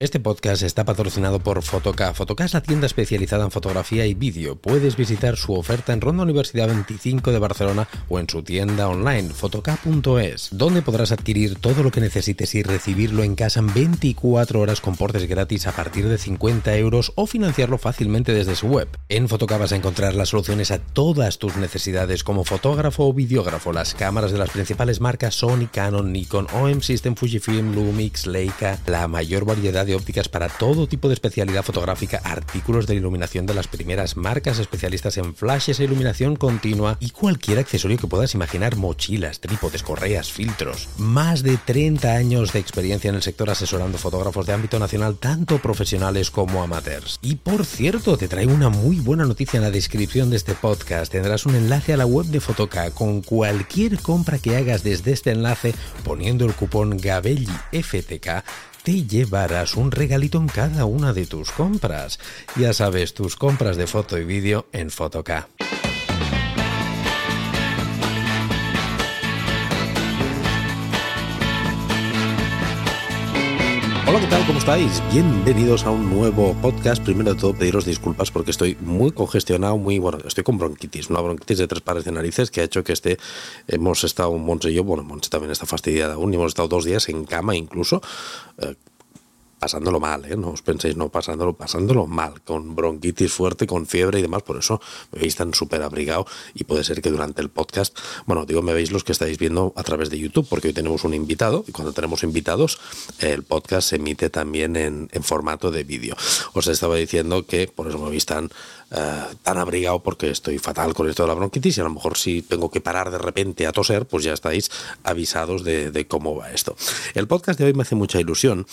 Este podcast está patrocinado por Fotoca. Fotoca es la tienda especializada en fotografía y vídeo. Puedes visitar su oferta en Ronda Universidad 25 de Barcelona o en su tienda online fotoca.es, donde podrás adquirir todo lo que necesites y recibirlo en casa en 24 horas con portes gratis a partir de 50 euros o financiarlo fácilmente desde su web. En Fotoca vas a encontrar las soluciones a todas tus necesidades como fotógrafo o videógrafo. Las cámaras de las principales marcas Sony, Canon, Nikon, OM System, Fujifilm, Lumix, Leica, la mayor variedad de ópticas para todo tipo de especialidad fotográfica, artículos de iluminación de las primeras marcas especialistas en flashes e iluminación continua y cualquier accesorio que puedas imaginar, mochilas, trípodes, correas, filtros. Más de 30 años de experiencia en el sector asesorando fotógrafos de ámbito nacional, tanto profesionales como amateurs. Y por cierto, te traigo una muy buena noticia en la descripción de este podcast. Tendrás un enlace a la web de Fotoca con cualquier compra que hagas desde este enlace poniendo el cupón GABELLIFTK te llevarás un regalito en cada una de tus compras. Ya sabes, tus compras de foto y vídeo en Fotoca. Hola, ¿qué tal? ¿Cómo estáis? Bienvenidos a un nuevo podcast. Primero de todo, pediros disculpas porque estoy muy congestionado, muy bueno. Estoy con bronquitis, una bronquitis de tres pares de narices que ha hecho que este hemos estado, Monse y yo, bueno, Monse también está fastidiada aún, y hemos estado dos días en cama incluso. Eh, pasándolo mal, ¿eh? no os penséis, no pasándolo, pasándolo mal, con bronquitis fuerte, con fiebre y demás, por eso me veis tan súper abrigado y puede ser que durante el podcast, bueno, digo, me veis los que estáis viendo a través de YouTube, porque hoy tenemos un invitado y cuando tenemos invitados, el podcast se emite también en, en formato de vídeo. Os estaba diciendo que por eso me veis tan eh, tan abrigado porque estoy fatal con esto de la bronquitis y a lo mejor si tengo que parar de repente a toser, pues ya estáis avisados de, cómo va esto. El podcast de hoy me hace mucha ilusión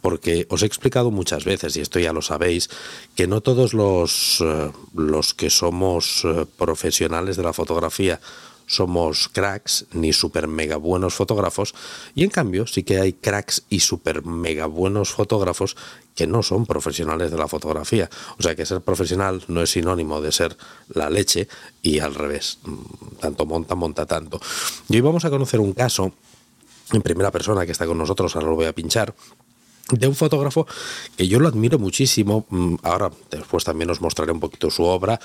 porque os he explicado muchas veces, y esto ya lo sabéis, que no todos los, eh, los que somos eh, profesionales de la fotografía somos cracks ni super mega buenos fotógrafos y en cambio sí que hay cracks y super mega buenos fotógrafos que no son profesionales de la fotografía. O sea que ser profesional no es sinónimo de ser la leche y al revés. Mm, tanto monta, monta tanto. Y hoy vamos a conocer un caso en primera persona que está con nosotros, ahora lo voy a pinchar, de un fotógrafo que yo lo admiro muchísimo. Mm, ahora, después también os mostraré un poquito su obra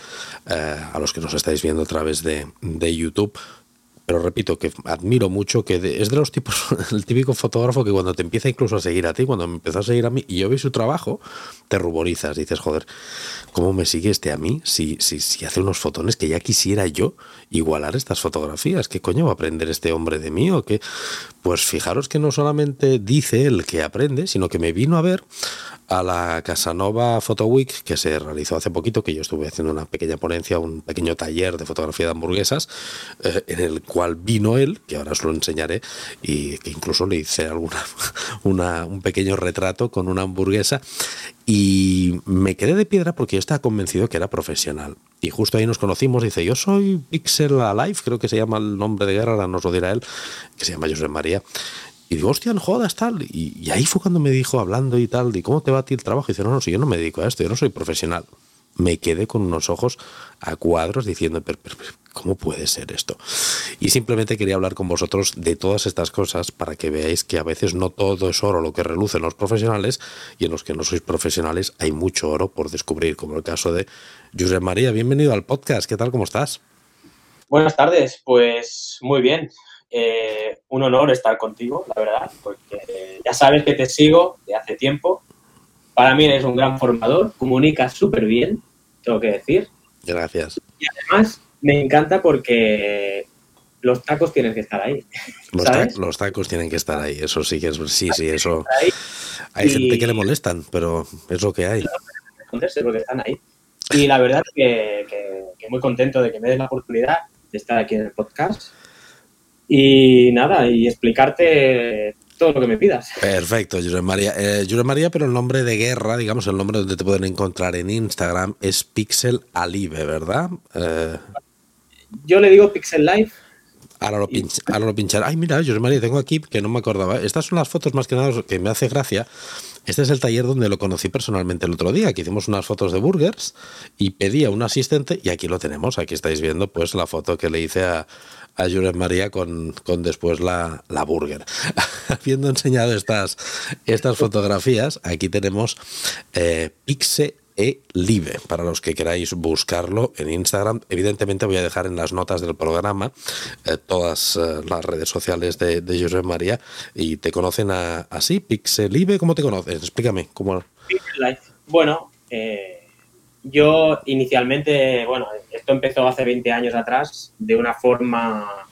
eh, a los que nos estáis viendo a través de, de YouTube pero repito que admiro mucho, que es de los tipos, el típico fotógrafo que cuando te empieza incluso a seguir a ti, cuando me empezó a seguir a mí y yo vi su trabajo, te ruborizas, dices, joder, ¿cómo me sigue este a mí? Si, si, si hace unos fotones que ya quisiera yo igualar estas fotografías, ¿qué coño va a aprender este hombre de mí? ¿O qué? Pues fijaros que no solamente dice el que aprende, sino que me vino a ver a la Casanova Photo Week que se realizó hace poquito, que yo estuve haciendo una pequeña ponencia, un pequeño taller de fotografía de hamburguesas, eh, en el cual vino él, que ahora os lo enseñaré, y que incluso le hice alguna, una, un pequeño retrato con una hamburguesa. Y me quedé de piedra porque yo estaba convencido que era profesional. Y justo ahí nos conocimos. Dice: Yo soy Pixel Alive, creo que se llama el nombre de guerra, ahora nos lo dirá él, que se llama José María. Y digo, hostia, no jodas, tal. Y, ahí fue cuando me dijo, hablando y tal, de cómo te va a ti el trabajo. Y dice, no, no, si yo no me dedico a esto, yo no soy profesional. Me quedé con unos ojos a cuadros diciendo, pero, ¿cómo puede ser esto? Y simplemente quería hablar con vosotros de todas estas cosas para que veáis que a veces no todo es oro lo que relucen los profesionales y en los que no sois profesionales hay mucho oro por descubrir, como el caso de Josep María. Bienvenido al podcast, ¿qué tal? ¿Cómo estás? Buenas tardes, pues muy bien. Eh, un honor estar contigo, la verdad, porque ya sabes que te sigo de hace tiempo. Para mí eres un gran formador, comunicas súper bien, tengo que decir. Gracias. Y además me encanta porque los tacos tienen que estar ahí. Los, tacos tienen que estar ahí, eso sí que es, sí, sí, eso. Hay gente que le molestan, pero es lo que hay. Porque están ahí. Y la verdad que, que muy contento de que me des la oportunidad de estar aquí en el podcast y nada, y explicarte todo lo que me pidas. Perfecto, Jure María. Eh, María, pero el nombre de guerra, digamos, el nombre donde te pueden encontrar en Instagram es Pixel Alive, ¿verdad? Eh, Yo le digo Pixel Live. Ahora lo, pinch, ahora lo pincharé. Ay, mira, José María, tengo aquí que no me acordaba. Estas son las fotos más que nada que me hace gracia Este es el taller donde lo conocí personalmente el otro día, que hicimos unas fotos de burgers y pedí a un asistente y aquí lo tenemos, aquí estáis viendo pues la foto que le hice a, a Jules María con, con después la, la burger. Habiendo enseñado estas, estas fotografías, aquí tenemos eh, Pixe e Live, para los que queráis buscarlo en Instagram. Evidentemente voy a dejar en las notas del programa eh, todas eh, las redes sociales de, de María y te conocen así, Pixelive, ¿cómo te conoces? Explícame. ¿cómo? Bueno, eh, yo inicialmente, bueno, esto empezó hace 20 años atrás de una forma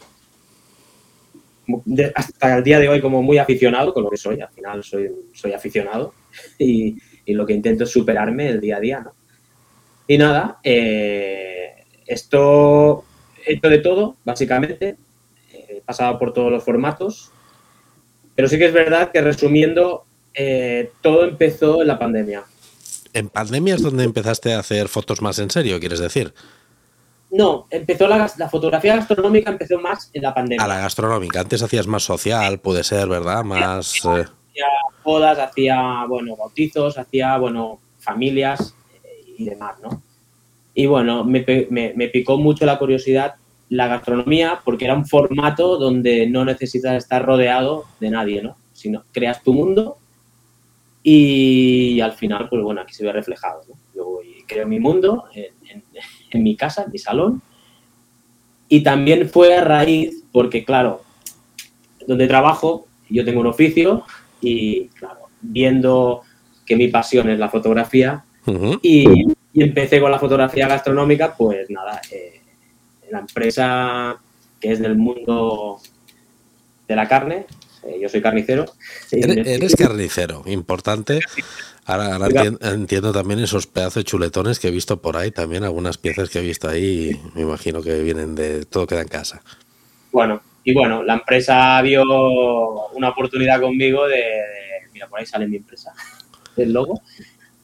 hasta el día de hoy como muy aficionado, con lo que soy, al final soy, soy aficionado y y lo que intento es superarme el día a día, ¿no? Y nada, eh, esto he hecho de todo, básicamente, he pasado por todos los formatos, pero sí que es verdad que resumiendo, eh, todo empezó en la pandemia. ¿En pandemia es donde empezaste a hacer fotos más en serio, quieres decir? No, empezó la, la, fotografía gastronómica empezó más en la pandemia. A la gastronómica, antes hacías más social, puede ser, ¿verdad? Más... Eh bodas, hacía, bueno, bautizos, hacía, bueno, familias eh, y demás, ¿no? Y bueno, me, me, me, picó mucho la curiosidad la gastronomía porque era un formato donde no necesitas estar rodeado de nadie, ¿no? Sino creas tu mundo y al final, pues bueno, aquí se ve reflejado, ¿no? Yo voy, creo mi mundo en, en, en mi casa, en mi salón y también fue a raíz, porque claro, donde trabajo, yo tengo un oficio, y, claro, viendo que mi pasión es la fotografía uh -huh. y, y, empecé con la fotografía gastronómica, pues nada, eh, la empresa que es del mundo de la carne, eh, yo soy carnicero. Eres, eres carnicero, importante. Ahora, ahora entiendo, entiendo, también esos pedazos de chuletones que he visto por ahí, también algunas piezas que he visto ahí, me imagino que vienen de todo queda en casa. Bueno, y bueno, la empresa vio una oportunidad conmigo de, de mira, por ahí sale mi empresa, el logo.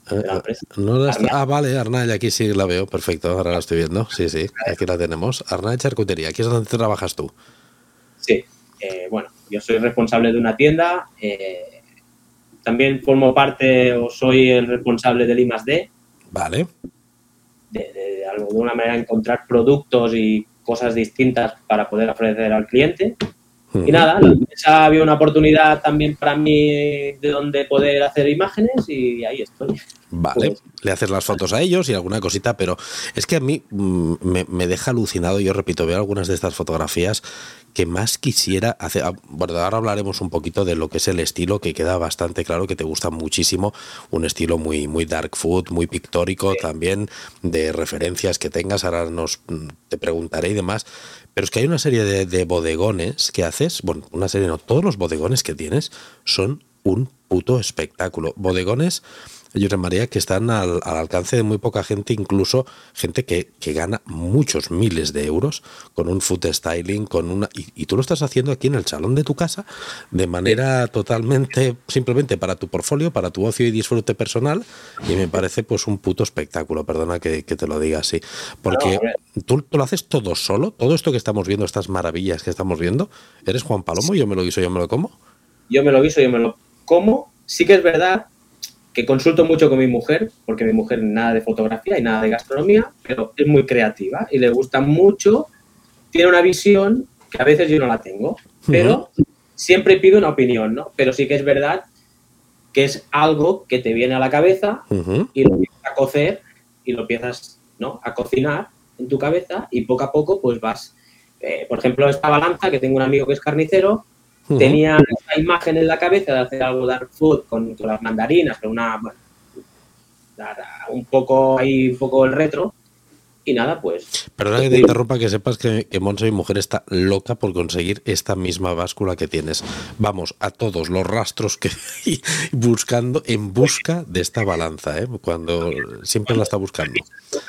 De la empresa. No la está, ah, vale, Arnall, aquí sí la veo, perfecto, ahora la estoy viendo, sí, sí, aquí la tenemos. Arnall Charcutería, aquí es donde trabajas tú. Sí, eh, bueno, yo soy responsable de una tienda, eh, también formo parte o soy el responsable del I+.D. Vale. De, de, de alguna manera encontrar productos y cosas distintas para poder ofrecer al cliente. Uh -huh. Y nada, la empresa había una oportunidad también para mí de donde poder hacer imágenes y ahí estoy. Vale, pues, le haces las fotos a ellos y alguna cosita, pero es que a mí mmm, me, me, deja alucinado, yo repito, veo algunas de estas fotografías que más quisiera hacer. Ah, bueno, ahora hablaremos un poquito de lo que es el estilo, que queda bastante claro que te gusta muchísimo, un estilo muy, muy dark food, muy pictórico sí. también, de referencias que tengas, ahora nos te preguntaré y demás, pero es que hay una serie de, de bodegones que haces, bueno, una serie no, todos los bodegones que tienes son un puto espectáculo. Bodegones José María, que están al, al, alcance de muy poca gente, incluso gente que, que, gana muchos miles de euros con un food styling, con una. Y, y, tú lo estás haciendo aquí en el salón de tu casa de manera sí. totalmente, simplemente para tu portfolio, para tu ocio y disfrute personal. Y me parece pues un puto espectáculo, perdona que, que te lo diga así. Porque no, tú, tú, lo haces todo solo, todo esto que estamos viendo, estas maravillas que estamos viendo, ¿eres Juan Palomo? Yo me lo guiso, yo me lo como. Yo me lo guiso, yo me lo como. Sí que es verdad que consulto mucho con mi mujer, porque mi mujer nada de fotografía y nada de gastronomía, pero es muy creativa y le gusta mucho, tiene una visión que a veces yo no la tengo, pero uh -huh. siempre pido una opinión, ¿no? Pero sí que es verdad que es algo que te viene a la cabeza uh -huh. y lo empiezas a cocer y lo empiezas ¿no? a cocinar en tu cabeza y poco a poco pues vas, eh, por ejemplo, esta balanza que tengo un amigo que es carnicero, Tenía esa imagen en la cabeza de hacer algo dark food con, con las mandarinas, con una, bueno, un poco ahí, un poco el retro. Y nada, pues. Perdona que te interrumpa, que sepas que, que Monse, mi mujer, está loca por conseguir esta misma báscula que tienes. Vamos, a todos los rastros que buscando, en busca de esta balanza, ¿eh? Cuando siempre la está buscando.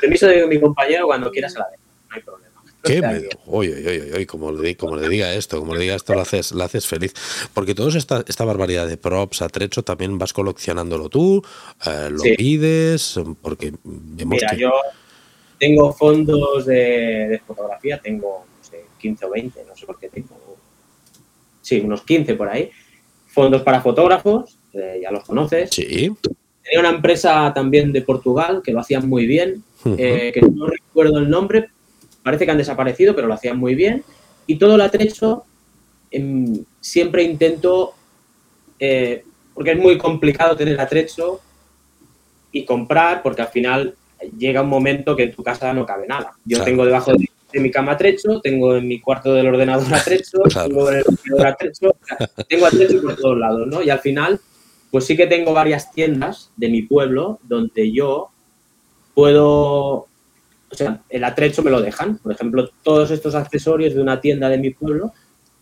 Permiso de mi compañero, cuando quieras se la ve, no hay problema. ¿Qué me... Oye, oye, oye, como le, como le diga esto, como le diga esto, lo haces, lo haces feliz. Porque toda esta, esta barbaridad de props, atrecho, también vas coleccionándolo tú, eh, lo sí. pides, porque vemos Mira, que... yo tengo fondos de, de, fotografía, tengo, no sé, 15 o 20, no sé por qué tengo. Sí, unos 15 por ahí. Fondos para fotógrafos eh, ya los conoces. Sí. Tenía una empresa también de Portugal que lo hacían muy bien, eh, que no recuerdo el nombre, parece que han desaparecido, pero lo hacían muy bien. Y todo el atrecho em, siempre intento, eh, porque es muy complicado tener atrecho y comprar, porque al final llega un momento que en tu casa no cabe nada. Yo tengo debajo de, mi cama atrecho, tengo en mi cuarto del ordenador atrecho, tengo en el ordenador atrecho, tengo atrecho por todos lados, ¿no? Y al final pues sí que tengo varias tiendas de mi pueblo donde yo puedo, o sea, el atrecho me lo dejan. Por ejemplo, todos estos accesorios de una tienda de mi pueblo,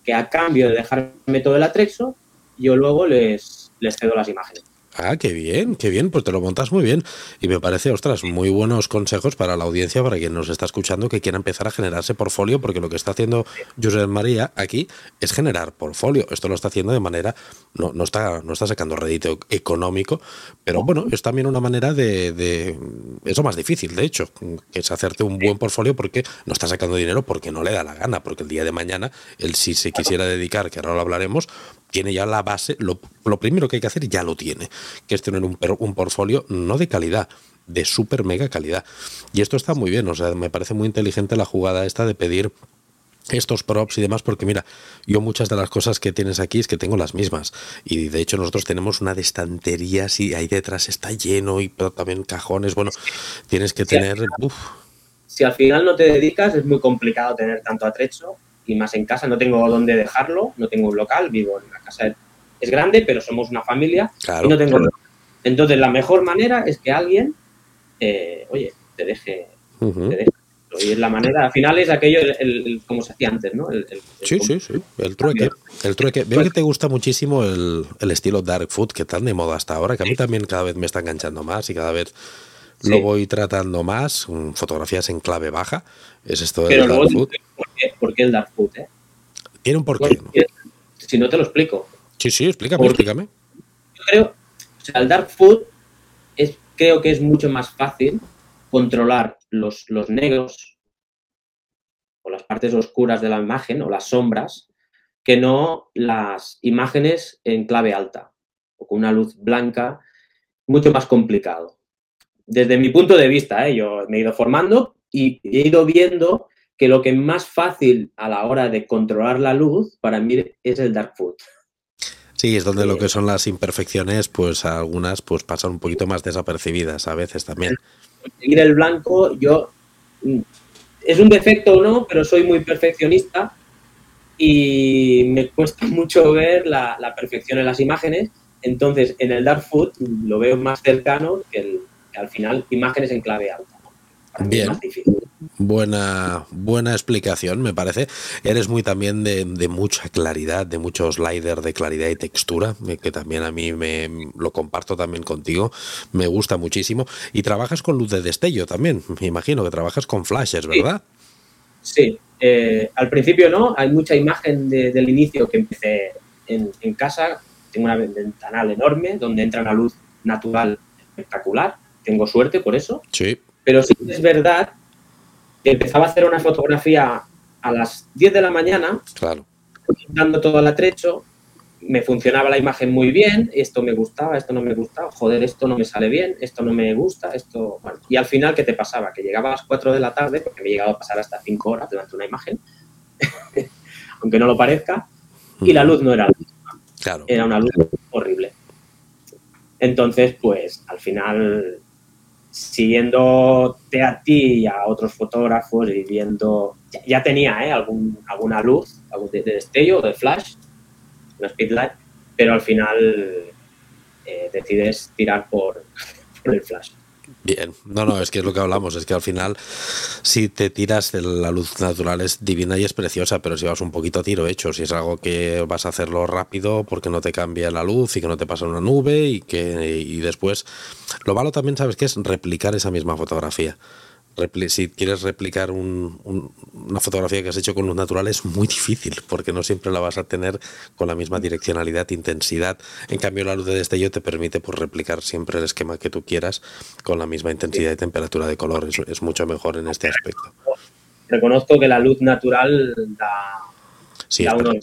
que a cambio de dejarme todo el atrecho, yo luego les, les cedo las imágenes. Ah, qué bien, qué bien, pues te lo montas muy bien. Y me parece, ostras, muy buenos consejos para la audiencia, para quien nos está escuchando, que quiera empezar a generarse portfolio, porque lo que está haciendo José María aquí es generar portfolio. Esto lo está haciendo de manera, no, no, está, no está sacando rédito económico, pero bueno, es también una manera de, de eso más difícil, de hecho, que es hacerte un buen portfolio porque no está sacando dinero porque no le da la gana, porque el día de mañana, él si se quisiera dedicar, que ahora lo hablaremos, tiene ya la base, lo, primero que hay que hacer ya lo tiene, que es tener un, un portfolio no de calidad, de súper mega calidad. Y esto está muy bien, o sea, me parece muy inteligente la jugada esta de pedir estos props y demás, porque mira, yo muchas de las cosas que tienes aquí es que tengo las mismas. Y de hecho nosotros tenemos una de estanterías y ahí detrás está lleno y también cajones. Bueno, tienes que tener... Si al final no te dedicas, es muy complicado tener tanto atrecho y más en casa. No tengo dónde dejarlo, no tengo un local, vivo en una casa. Es grande, pero somos una familia y no tengo Entonces, la mejor manera es que alguien, eh, oye, te deje, Y es la manera, al final es aquello, el, como se hacía antes, ¿no? sí, sí, sí, el trueque. El trueque. Veo que te gusta muchísimo el, estilo dark food que tan de moda hasta ahora, que a mí también cada vez me está enganchando más y cada vez lo voy tratando más, fotografías en clave baja, es esto del dark food. ¿por qué, el dark food? Eh? Tiene un porqué. Si no te lo explico. Sí, sí, explícame, explícame. Yo creo, o sea, el dark food es, creo que es mucho más fácil controlar los, los negros o las partes oscuras de la imagen o las sombras que no las imágenes en clave alta o con una luz blanca, mucho más complicado desde mi punto de vista, ¿eh? yo me he ido formando y he ido viendo que lo que es más fácil a la hora de controlar la luz para mí es el dark food. Sí, es donde lo que son las imperfecciones, pues algunas pues pasan un poquito más desapercibidas a veces también. Conseguir el blanco, yo mm, es un defecto o no, pero soy muy perfeccionista y me cuesta mucho ver la, la perfección en las imágenes. Entonces, en el dark food lo veo más cercano que el, al final imágenes en clave alta. Bien. Buena, buena explicación, me parece. Eres muy también de, mucha claridad, de mucho slider de claridad y textura, que también a mí me lo comparto también contigo. Me gusta muchísimo. Y trabajas con luz de destello también. Me imagino que trabajas con flashes, ¿verdad? Sí. Eh, al principio no. Hay mucha imagen del inicio que empecé en, en casa. Tengo una ventanal enorme donde entra una luz natural espectacular tengo suerte por eso. Sí. Pero sí es verdad que empezaba a hacer una fotografía a las 10 de la mañana, claro. dando todo el atrecho, me funcionaba la imagen muy bien, esto me gustaba, esto no me gustaba, joder, esto no me sale bien, esto no me gusta, esto... y al final, ¿qué te pasaba? Que llegaba a las 4 de la tarde, porque me he llegado a pasar hasta 5 horas delante de una imagen, aunque no lo parezca, y la luz no era la misma. Claro. Era una luz horrible. Entonces, pues, al final siguiéndote a ti y a otros fotógrafos y viendo, ya, tenía ¿eh? Algún, alguna luz, algún de, destello de flash, una speedlight, pero al final eh, decides tirar por, el flash. Bien, no, no, es que es lo que hablamos, es que al final si te tiras la luz natural es divina y es preciosa, pero si vas un poquito a tiro hecho, si es algo que vas a hacerlo rápido porque no te cambia la luz y que no te pasa una nube y que y después lo malo también sabes que es replicar esa misma fotografía si quieres replicar una fotografía que has hecho con luz natural es muy difícil porque no siempre la vas a tener con la misma direccionalidad, intensidad. En cambio, la luz de destello te permite pues, replicar siempre el esquema que tú quieras con la misma intensidad y temperatura de color. Es, mucho mejor en este aspecto. Reconozco que la luz natural da, sí, da unos,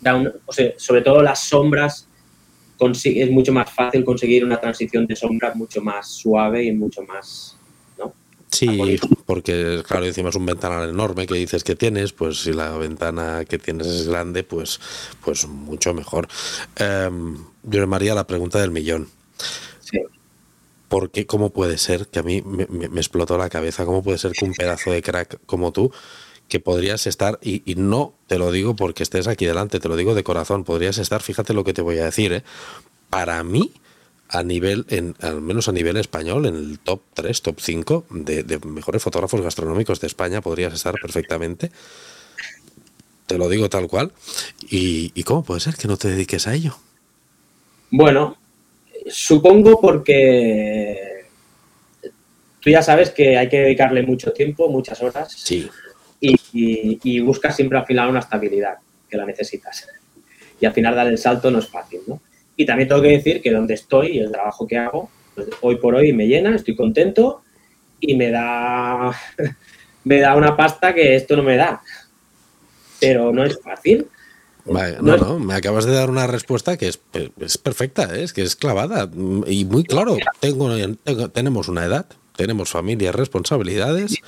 da, sobre todo las sombras es mucho más fácil conseguir una transición de sombra mucho más suave y mucho más Sí, porque claro, encima es un ventanal enorme que dices que tienes, pues si la ventana que tienes es grande, pues, pues mucho mejor. Eh, yo María, la pregunta del millón. Sí. ¿Por qué, cómo puede ser, que a mí me, me, explotó la cabeza, cómo puede ser que un pedazo de crack como tú, que podrías estar, y, y, no te lo digo porque estés aquí delante, te lo digo de corazón, podrías estar, fíjate lo que te voy a decir, ¿eh? para mí, a nivel, en, al menos a nivel español, en el top 3, top 5 de, mejores fotógrafos gastronómicos de España podrías estar perfectamente. Te lo digo tal cual. ¿Y, ¿Y cómo puede ser que no te dediques a ello? Bueno, supongo porque tú ya sabes que hay que dedicarle mucho tiempo, muchas horas. Sí. Y, y, y, buscas siempre al final una estabilidad que la necesitas. Y al final dar el salto no es fácil, ¿no? Y también tengo que decir que donde estoy y el trabajo que hago, pues hoy por hoy me llena, estoy contento y me da, me da una pasta que esto no me da. Pero no es fácil. no, no, me acabas de dar una respuesta que es, es perfecta, ¿eh? es que es clavada y muy claro. Tengo, tenemos una edad, tenemos familias, responsabilidades,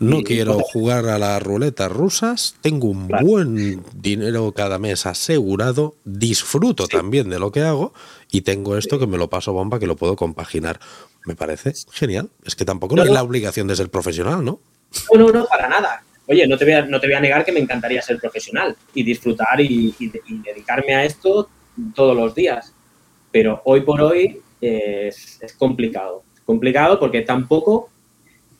no quiero jugar a las ruletas rusas, tengo un buen dinero cada mes asegurado, disfruto también de lo que hago. Y tengo esto que me lo paso bomba, que lo puedo compaginar. Me parece genial. Es que tampoco no, hay la obligación de ser profesional, ¿no? No, no, no, para nada. Oye, no te voy a, no te voy a negar que me encantaría ser profesional y disfrutar y, dedicarme a esto todos los días. Pero hoy por hoy es complicado complicado porque tampoco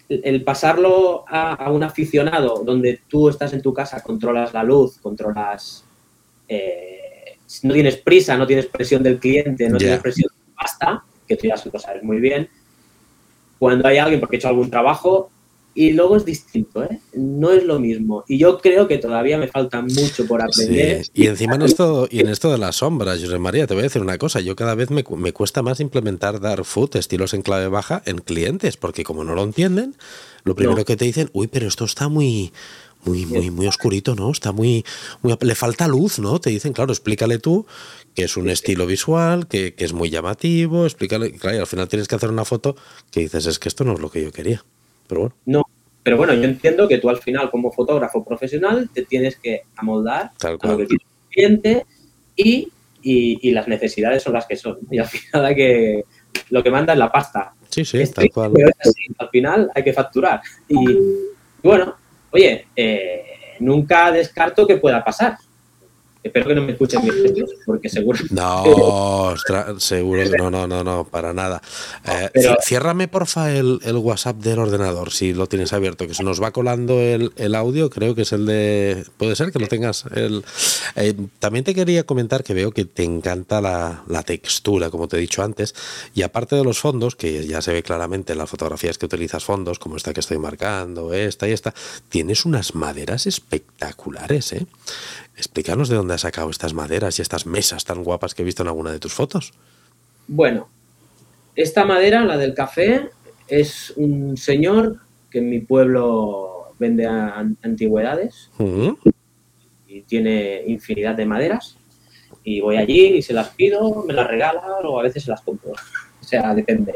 el pasarlo a, un aficionado donde tú estás en tu casa, controlas la luz, controlas... Eh, no tienes prisa, no tienes presión del cliente, no tienes presión de pasta, que tú ya lo sabes muy bien. Cuando hay alguien porque ha hecho algún trabajo, y luego es distinto, ¿eh? No es lo mismo. Y yo creo que todavía me falta mucho por aprender. Y encima en esto, y en esto de las sombras, José María, te voy a decir una cosa. Yo cada vez me, me cuesta más implementar dar food, estilos en clave baja, en clientes, porque como no lo entienden, lo primero que te dicen, uy, pero esto está muy, muy, muy, muy oscurito, ¿no? Está muy, muy, le falta luz, ¿no? Te dicen, claro, explícale tú que es un estilo visual, que, que es muy llamativo, explícale, claro, y al final tienes que hacer una foto que dices, es que esto no es lo que yo quería. Pero bueno. No, pero bueno, yo entiendo que tú al final, como fotógrafo profesional, te tienes que amoldar a lo que quiere el cliente y, y, las necesidades son las que son. Y al final hay que. Lo que manda es la pasta. Sí, sí, tal cual. al final hay que facturar. Y, bueno, oye, eh, nunca descarto que pueda pasar. Espero que no me escuchen mis gestos, porque seguro. No, seguro no, no, no, no, para nada. Eh, ciérrame, porfa, el, el, WhatsApp del ordenador, si lo tienes abierto, que se nos va colando el, el audio, creo que es el de. Puede ser que lo tengas. El, eh, también te quería comentar que veo que te encanta la, la, textura, como te he dicho antes, y aparte de los fondos, que ya se ve claramente en las fotografías que utilizas fondos, como esta que estoy marcando, esta y esta, tienes unas maderas espectaculares, ¿eh? Explícanos de dónde has sacado estas maderas y estas mesas tan guapas que he visto en alguna de tus fotos. Bueno, esta madera, la del café, es un señor que en mi pueblo vende antigüedades y tiene infinidad de maderas. Y voy allí y se las pido, me las regala o a veces se las compro. o sea, depende.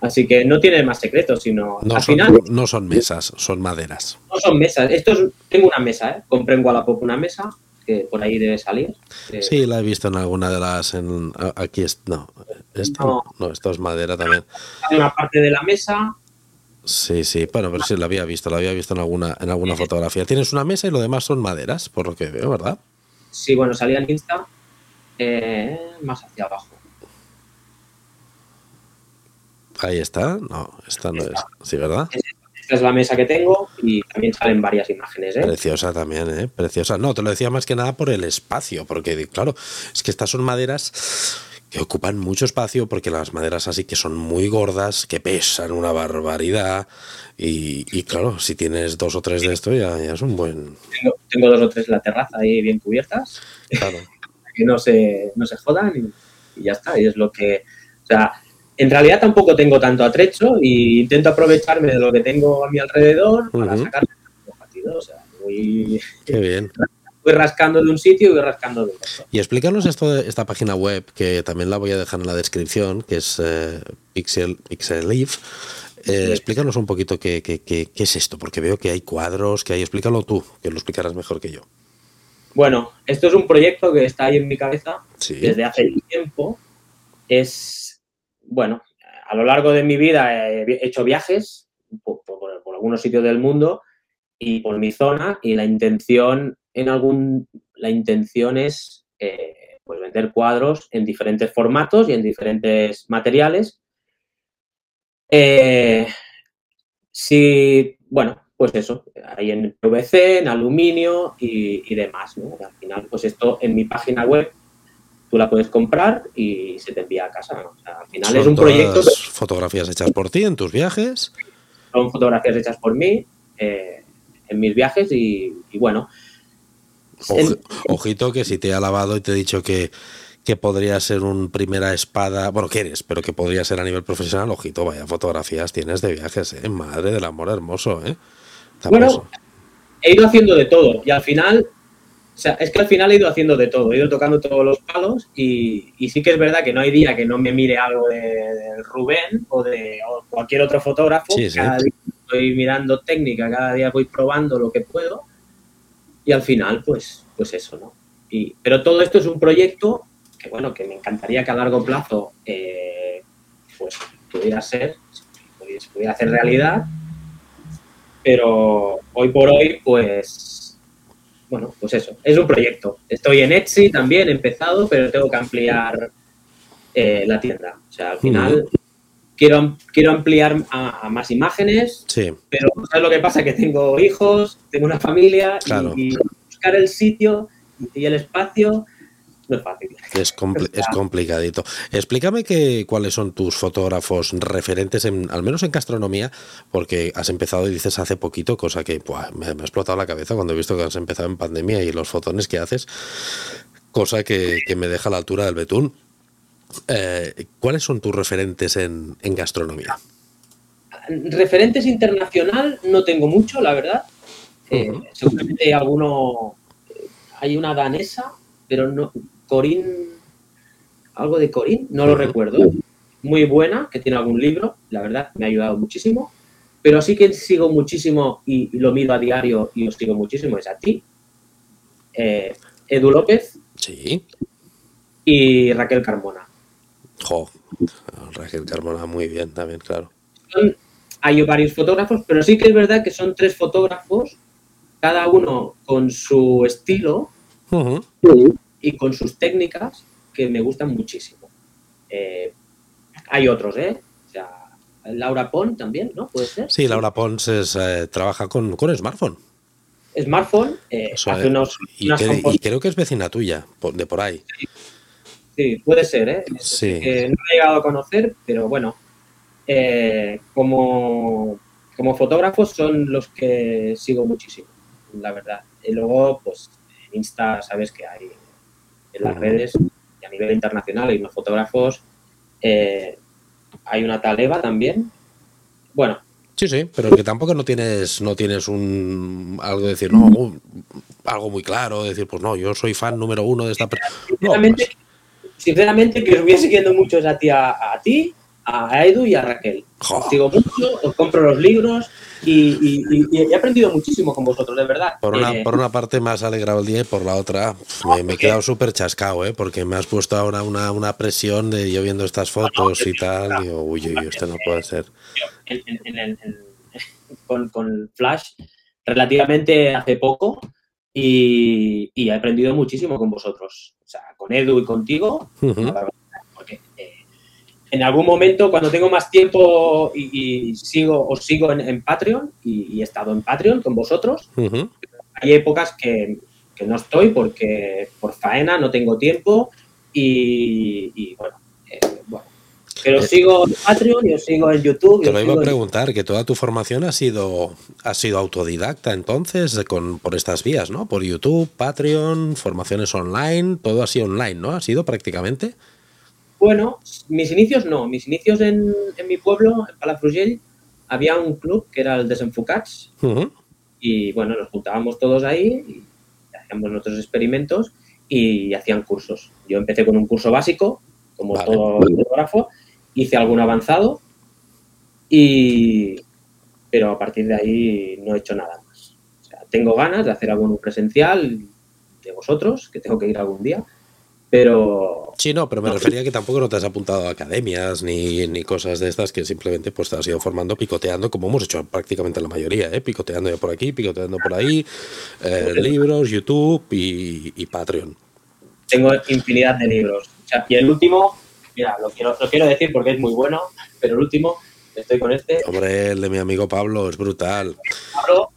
Así que no tiene más secretos, sino no al son, final. No son mesas, son maderas. No son mesas. Esto es, tengo una mesa, ¿eh? Compré en Wallapop una mesa que por ahí debe salir. Sí, la he visto en alguna de las. En, aquí es, no, esto, no. esto es madera también. Una parte de la mesa. Sí, sí, bueno, pero sí la había visto, la había visto en alguna, en alguna fotografía. Tienes una mesa y lo demás son maderas, por lo que veo, ¿verdad? Sí, bueno, salía en Insta eh, más hacia abajo. Ahí está, no, esta no es, sí, ¿verdad? Esta es la mesa que tengo y también salen varias imágenes. ¿eh? Preciosa también, ¿eh? Preciosa. No, te lo decía más que nada por el espacio, porque claro, es que estas son maderas que ocupan mucho espacio porque las maderas así que son muy gordas, que pesan una barbaridad y, claro, si tienes dos o tres de esto ya, es un buen... Tengo, dos o tres en la terraza ahí bien cubiertas, claro. que no se, no se jodan y, y ya está, y es lo que... O sea, en realidad tampoco tengo tanto atrecho y intento aprovecharme de lo que tengo a mi alrededor para sacar partido. O sea, muy, Qué bien. voy rascando de un sitio y voy rascando de otro. Y explícanos esto de esta página web, que también la voy a dejar en la descripción, que es eh, Pixel, Pixel Leaf. Eh, explícanos un poquito qué, qué, qué, qué, es esto, porque veo que hay cuadros, que hay. Explícalo tú, que lo explicarás mejor que yo. Bueno, esto es un proyecto que está ahí en mi cabeza sí. desde hace tiempo. Es, bueno, a lo largo de mi vida he hecho viajes por, algunos sitios del mundo y por mi zona y la intención en algún la intención es eh, pues vender cuadros en diferentes formatos y en diferentes materiales eh, bueno pues eso hay en PVC en aluminio y, y demás ¿no? al final pues esto en mi página web tú la puedes comprar y se te envía a casa ¿no? o sea, al final Son es un proyecto fotografías hechas por ti en tus viajes son fotografías hechas por mí eh, en mis viajes y, y bueno. Oj, ojito que si te ha lavado y te he dicho que, que podría ser un primera espada, bueno, que eres, pero que podría ser a nivel profesional, ojito, vaya fotografías tienes de viajes, ¿eh? Madre del amor hermoso, ¿eh? Bueno, he ido haciendo de todo y al final, o sea, es que al final he ido haciendo de todo, he ido tocando todos los palos y, y sí que es verdad que no hay día que no me mire algo de, de Rubén o de o cualquier otro fotógrafo, Sí, sí. cada día estoy mirando técnica, cada día voy probando lo que puedo y al final, pues, pues eso, ¿no? Y, pero todo esto es un proyecto que, bueno, que me encantaría que a largo plazo, eh, pues, pudiera ser, se pudiera hacer realidad, pero hoy por hoy, pues, bueno, pues eso, es un proyecto. Estoy en Etsy también, he empezado, pero tengo que ampliar eh, la tienda. O sea, al final... Mm quiero, quiero ampliar a, a, más imágenes, sí. pero ¿sabes lo que pasa? Que tengo hijos, tengo una familia claro. y, y, buscar el sitio y el espacio no es fácil. Es, compl es complicadito. Explícame que, cuáles son tus fotógrafos referentes, en, al menos en gastronomía, porque has empezado y dices hace poquito, cosa que buah, me, me, ha explotado la cabeza cuando he visto que has empezado en pandemia y los fotones que haces, cosa que, que me deja a la altura del betún. Eh, ¿Cuáles son tus referentes en, en, gastronomía? Referentes internacional no tengo mucho, la verdad. Eh, seguramente alguno. Hay una danesa, pero no. Corín. Algo de Corín, no lo recuerdo. Muy buena, que tiene algún libro, la verdad, me ha ayudado muchísimo. Pero sí que sigo muchísimo y, y lo miro a diario y os sigo muchísimo, es a ti. Eh, Edu López. Sí. Y Raquel Carmona. Jo, Raquel Carmona muy bien también, claro. Son, hay varios fotógrafos, pero sí que es verdad que son tres fotógrafos, cada uno con su estilo uh -huh. Y con sus técnicas que me gustan muchísimo. Eh, hay otros, ¿eh? O sea, Laura Pons también, ¿no? ¿Puede ser? Sí, Laura Pons es, eh, trabaja con, con smartphone. Smartphone, eh, hace unos, y, que, y, creo que es vecina tuya, de por ahí. Sí. Sí, puede ser, ¿eh? Sí. Eh, no he llegado a conocer, pero bueno, eh, como, como fotógrafos son los que sigo muchísimo, la verdad. Y luego, pues, en Insta sabes que hay en las redes y a nivel internacional hay unos fotógrafos. Eh, hay una tal Eva también. Bueno. Sí, sí, pero que tampoco no tienes, no tienes un algo de decir, no, algo muy claro, decir, pues no, yo soy fan número uno de esta persona. No, pues, sinceramente, que os voy siguiendo mucho a ti, a, a ti, a Edu y a Raquel. Os sigo mucho, os compro los libros y, y, y, y, he aprendido muchísimo con vosotros, de verdad. Por una, eh, por una parte me has alegrado el día y por la otra me, me he quedado súper chascado, ¿eh? porque me has puesto ahora una, una presión de yo viendo estas fotos y tal. Y digo, uy, uy, esto no puede ser. En, en, en, con, con Flash, relativamente hace poco, y, y, he aprendido muchísimo con vosotros. O sea, con Edu y contigo. Uh -huh. Eh, en algún momento, cuando tengo más tiempo y, y sigo, os sigo en, en Patreon y, y, he estado en Patreon con vosotros, uh -huh. hay épocas que, que, no estoy porque por faena no tengo tiempo y, bueno, eh, bueno, pero sigo en Patreon y os sigo en YouTube. Te lo iba a preguntar, en... que toda tu formación ha sido, ha sido autodidacta entonces, con, por estas vías, ¿no? Por YouTube, Patreon, formaciones online, todo así online, ¿no? ¿Ha sido prácticamente? Bueno, mis inicios no. Mis inicios en, en mi pueblo, en Palafrugell, había un club que era el Desenfocats. Uh -huh. Y bueno, nos juntábamos todos ahí y hacíamos nuestros experimentos y hacían cursos. Yo empecé con un curso básico, como todo fotógrafo, hice algún avanzado y pero a partir de ahí no he hecho nada más. O sea, tengo ganas de hacer algún presencial de vosotros, que tengo que ir algún día, pero... Sí, no, pero me refería que tampoco no te has apuntado a academias ni, ni, cosas de estas que simplemente pues te has ido formando picoteando, como hemos hecho prácticamente la mayoría, ¿eh? picoteando ya por aquí, picoteando por ahí, eh, libros, YouTube y, y, Patreon. Tengo infinidad de libros. O sea, y el último, mira, lo quiero, lo quiero decir porque es muy bueno, pero el último, estoy con este. Hombre, el de mi amigo Pablo, es brutal. Pablo,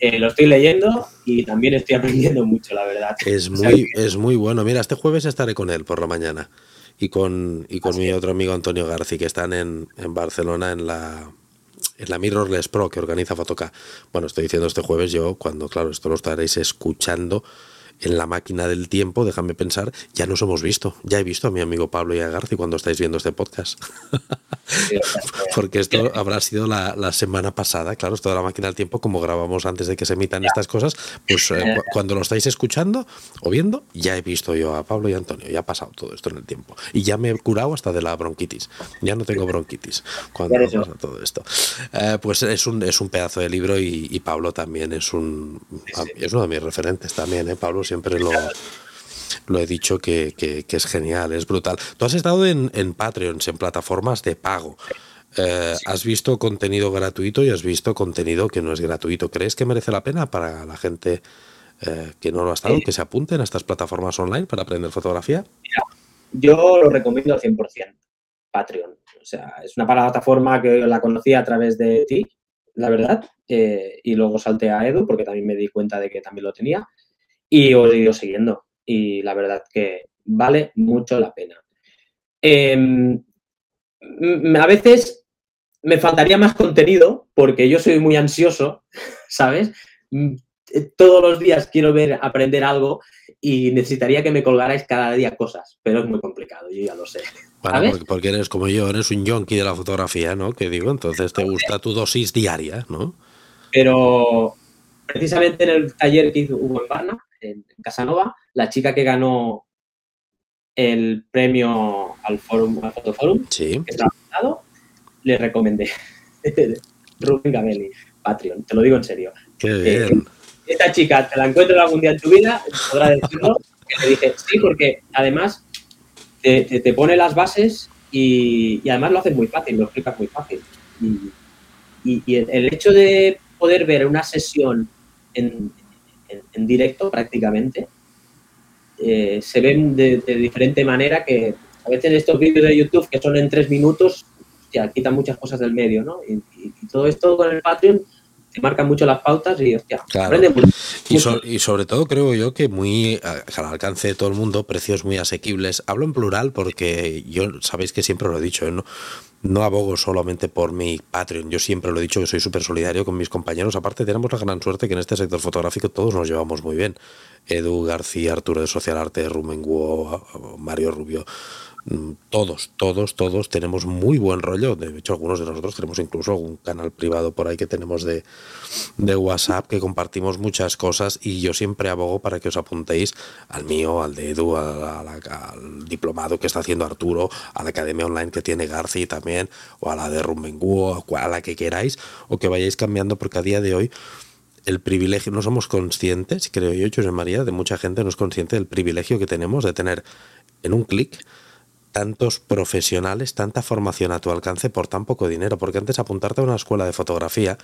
eh, lo estoy leyendo y también estoy aprendiendo mucho, la verdad. Es muy, es muy bueno. Mira, este jueves estaré con él por la mañana y con, y con mi otro amigo Antonio Garci, que están en, en Barcelona en la, en la Mirrorless Pro que organiza Fotoca. Bueno, estoy diciendo este jueves yo, cuando, claro, esto lo estaréis escuchando en la máquina del tiempo, déjame pensar, ya nos hemos visto. Ya he visto a mi amigo Pablo y a Garci cuando estáis viendo este podcast. Porque esto habrá sido la, semana pasada, claro, esto de la máquina del tiempo, como grabamos antes de que se emitan estas cosas, pues eh, cuando lo estáis escuchando o viendo, ya he visto yo a Pablo y a Antonio, ya ha pasado todo esto en el tiempo. Y ya me he curado hasta de la bronquitis. Ya no tengo bronquitis cuando pasa todo esto. Eh, pues es un, es un pedazo de libro y, Pablo también es un es uno de mis referentes también, ¿eh? Pablo siempre lo, lo he dicho que, es genial, es brutal. Tú has estado en, en Patreons, en plataformas de pago. Eh, has visto contenido gratuito y has visto contenido que no es gratuito. ¿Crees que merece la pena para la gente eh, que no lo ha estado, que se apunten a estas plataformas online para aprender fotografía? yo lo recomiendo al 100%, Patreon. O sea, es una plataforma que la conocí a través de ti, la verdad, eh, y luego salté a Edu porque también me di cuenta de que también lo tenía y os he ido siguiendo. Y la verdad que vale mucho la pena. Em, a veces me faltaría más contenido porque yo soy muy ansioso, ¿sabes? Todos los días quiero ver, aprender algo y necesitaría que me colgarais cada día cosas, pero es muy complicado, yo ya lo sé. Bueno, porque, eres como yo, eres un yonki de la fotografía, ¿no? Que digo, entonces te gusta tu dosis diaria, ¿no? Pero precisamente en el taller que hizo Hugo en Barna, en, Casanova, la chica que ganó el premio al Forum, al Fotoforum, sí. que le recomendé. Rubén Gabelli, Patreon, te lo digo en serio. Qué eh, esta chica, ¿te la encuentro algún día en tu vida? Podrá decirlo. le dije, sí, porque además te, te, pone las bases y, y, además lo haces muy fácil, lo explicas muy fácil. Y, y, el hecho de poder ver una sesión en, en, directo prácticamente, eh, se ven de, diferente manera que a veces estos vídeos de YouTube que son en tres minutos, ya quitan muchas cosas del medio, ¿no? Y, todo esto con el Patreon te marca mucho las pautas y hostia, aprende mucho. Y, sobre todo creo yo que muy al alcance de todo el mundo, precios muy asequibles. Hablo en plural porque yo sabéis que siempre lo he dicho, ¿eh? ¿no? No abogo solamente por mi Patreon. Yo siempre lo he dicho que soy súper solidario con mis compañeros. Aparte, tenemos la gran suerte que en este sector fotográfico todos nos llevamos muy bien. Edu García, Arturo de Social Arte, Rumenguo, Mario Rubio. Mm, todos, todos, todos tenemos muy buen rollo. De hecho, algunos de nosotros tenemos incluso algún canal privado por ahí que tenemos de, de WhatsApp que compartimos muchas cosas y yo siempre abogo para que os apuntéis al mío, al de Edu, al diplomado que está haciendo Arturo, a la academia online que tiene García también, o a la de Rumbenguo, a la que queráis, o que vayáis cambiando porque a día de hoy el privilegio, no somos conscientes, creo yo, José María, de mucha gente no es consciente del privilegio que tenemos de tener en un clic tantos profesionales, tanta formación a tu alcance por tan poco dinero, porque antes apuntarte a una escuela de fotografía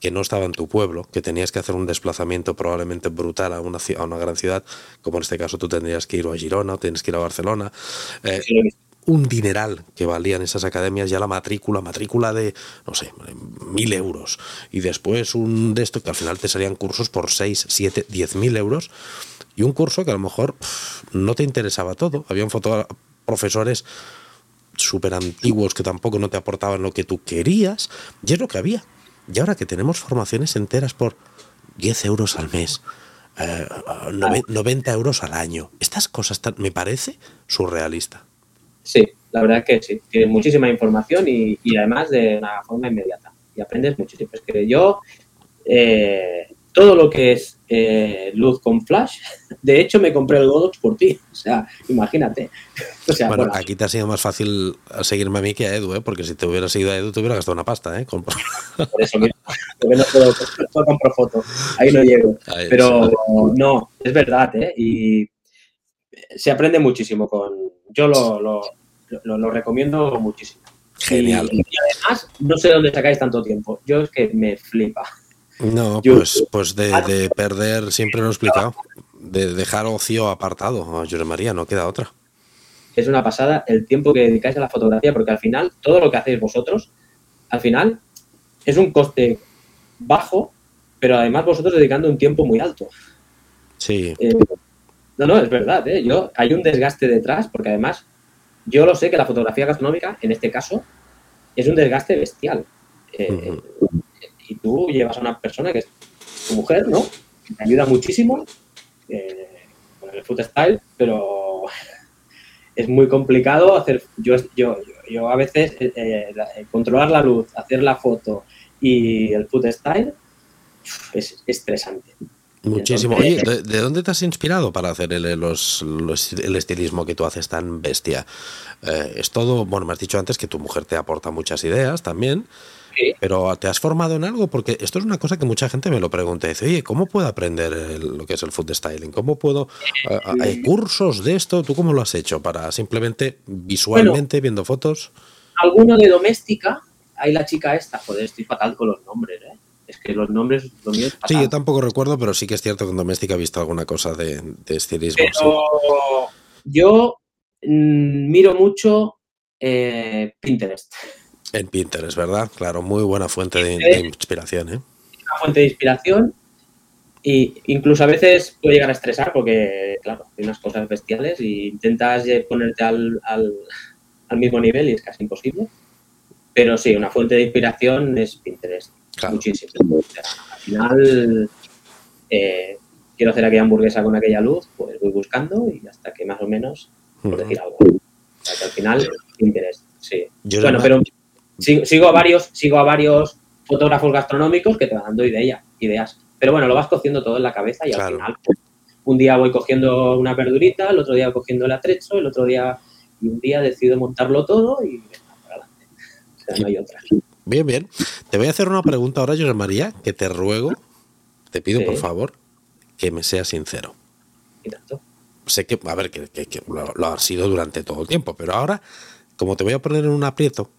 que no estaba en tu pueblo, que tenías que hacer un desplazamiento probablemente brutal a una, a una gran ciudad, como en este caso tú tendrías que ir a Girona o tienes que ir a Barcelona. Eh, un dineral que valían esas academias, ya la matrícula, matrícula de, no sé, mil euros. Y después un de esto que al final te salían cursos por seis, siete, diez mil euros. Y un curso que a lo mejor no te interesaba todo. Había un fotógrafo profesores súper antiguos que tampoco no te aportaban lo que tú querías, y es lo que había. Y ahora que tenemos formaciones enteras por 10 euros al mes, 90 eh, euros al año, estas cosas me parece surrealista. Sí, la verdad que sí, tienes muchísima información y, además de una forma inmediata y aprendes muchísimo. Es que yo, eh, todo lo que es eh, luz con flash. De hecho, me compré el Godox por ti. O sea, imagínate. bueno, aquí te ha sido más fácil seguirme a mí que a Edu, ¿eh? porque si te hubiera seguido a Edu, te hubiera gastado una pasta. ¿eh? Por eso. Porque no puedo, compro foto. Ahí no llego. Pero no, es verdad. ¿eh? Y se aprende muchísimo con. Yo lo, lo, lo, recomiendo muchísimo. Genial. Y, además, no sé dónde sacáis tanto tiempo. Yo es que me flipa. No, pues, pues de, perder, siempre lo he explicado, de dejar ocio apartado a José María, no queda otra. Es una pasada el tiempo que dedicáis a la fotografía, porque al final, todo lo que hacéis vosotros, al final, es un coste bajo, pero además vosotros dedicando un tiempo muy alto. Sí. Eh, no, no, es verdad, ¿eh? Yo, hay un desgaste detrás, porque además, yo lo sé que la fotografía gastronómica, en este caso, es un desgaste bestial. Eh, y tú llevas a una persona que es tu mujer, ¿no? Que te ayuda muchísimo eh, con el food style, pero es muy complicado hacer. Yo, yo, yo a veces eh, eh, controlar la luz, hacer la foto y el food style es estresante. Muchísimo. Oye, ¿de, dónde te has inspirado para hacer el, el estilismo que tú haces tan bestia? es todo, bueno, me has dicho antes que tu mujer te aporta muchas ideas también. Pero ¿te has formado en algo? Porque esto es una cosa que mucha gente me lo pregunta. Dice, oye, ¿cómo puedo aprender lo que es el food styling? ¿Cómo puedo...? ¿Hay cursos de esto? ¿Tú cómo lo has hecho? ¿Para simplemente visualmente, viendo fotos? Alguno de doméstica. Hay la chica esta. Joder, estoy fatal con los nombres, ¿eh? Es que los nombres... sí, yo tampoco recuerdo, pero sí que es cierto que en doméstica he visto alguna cosa de, estilismo. Pero yo mm, miro mucho eh, Pinterest. En Pinterest, ¿verdad? Claro, muy buena fuente de, inspiración, ¿eh? Una fuente de inspiración y incluso a veces puede llegar a estresar porque, claro, hay unas cosas bestiales y intentas ponerte al, al, mismo nivel y es casi imposible. Pero sí, una fuente de inspiración es Pinterest. Muchísimo. al final, eh, quiero hacer aquella hamburguesa con aquella luz, pues voy buscando y hasta que más o menos, por decir algo. O sea, que al final, Pinterest, sí. bueno, pero Sigo, a varios, sigo a varios fotógrafos gastronómicos que te van dando ideas, ideas. Pero bueno, lo vas cociendo todo en la cabeza y al final un día voy cogiendo una verdurita, el otro día voy cogiendo el atrecho, el otro día y un día decido montarlo todo y para adelante. O sea, no hay otra. Bien, bien. Te voy a hacer una pregunta ahora, José María, que te ruego, te pido por favor, que me seas sincero. ¿Y tanto? Sé que, a ver, que, lo, lo has sido durante todo el tiempo, pero ahora, como te voy a poner en un aprieto,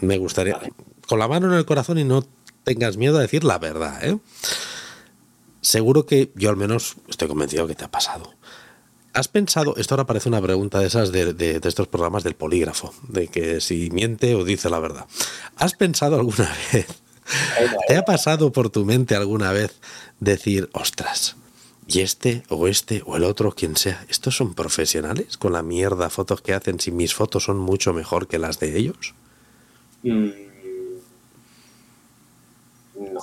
me gustaría, con la mano en el corazón y no tengas miedo a decir la verdad, ¿eh? Seguro que yo al menos estoy convencido que te ha pasado. ¿Has pensado, esto ahora parece una pregunta de esas de, de, estos programas del polígrafo, de que si miente o dice la verdad. ¿Has pensado alguna vez, te ha pasado por tu mente alguna vez decir, ostras, y este o este o el otro, quien sea, ¿estos son profesionales con la mierda fotos que hacen si mis fotos son mucho mejor que las de ellos? Mm,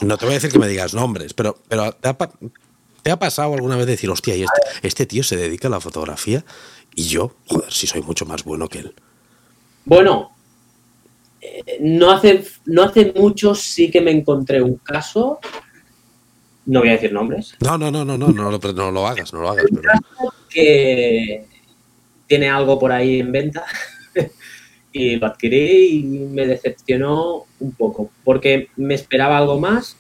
no. te voy a decir que me digas nombres, pero, pero ¿te, ha, pasado alguna vez decir, hostia, y este, este, tío se dedica a la fotografía y yo, joder, si soy mucho más bueno que él? Bueno, eh, no, hace, no hace mucho sí que me encontré un caso, no voy a decir nombres. No, no, no, no, no, no, lo, no lo hagas, no lo hagas. Un caso que tiene algo por ahí en venta y lo adquirí y me decepcionó un poco, porque me esperaba algo más,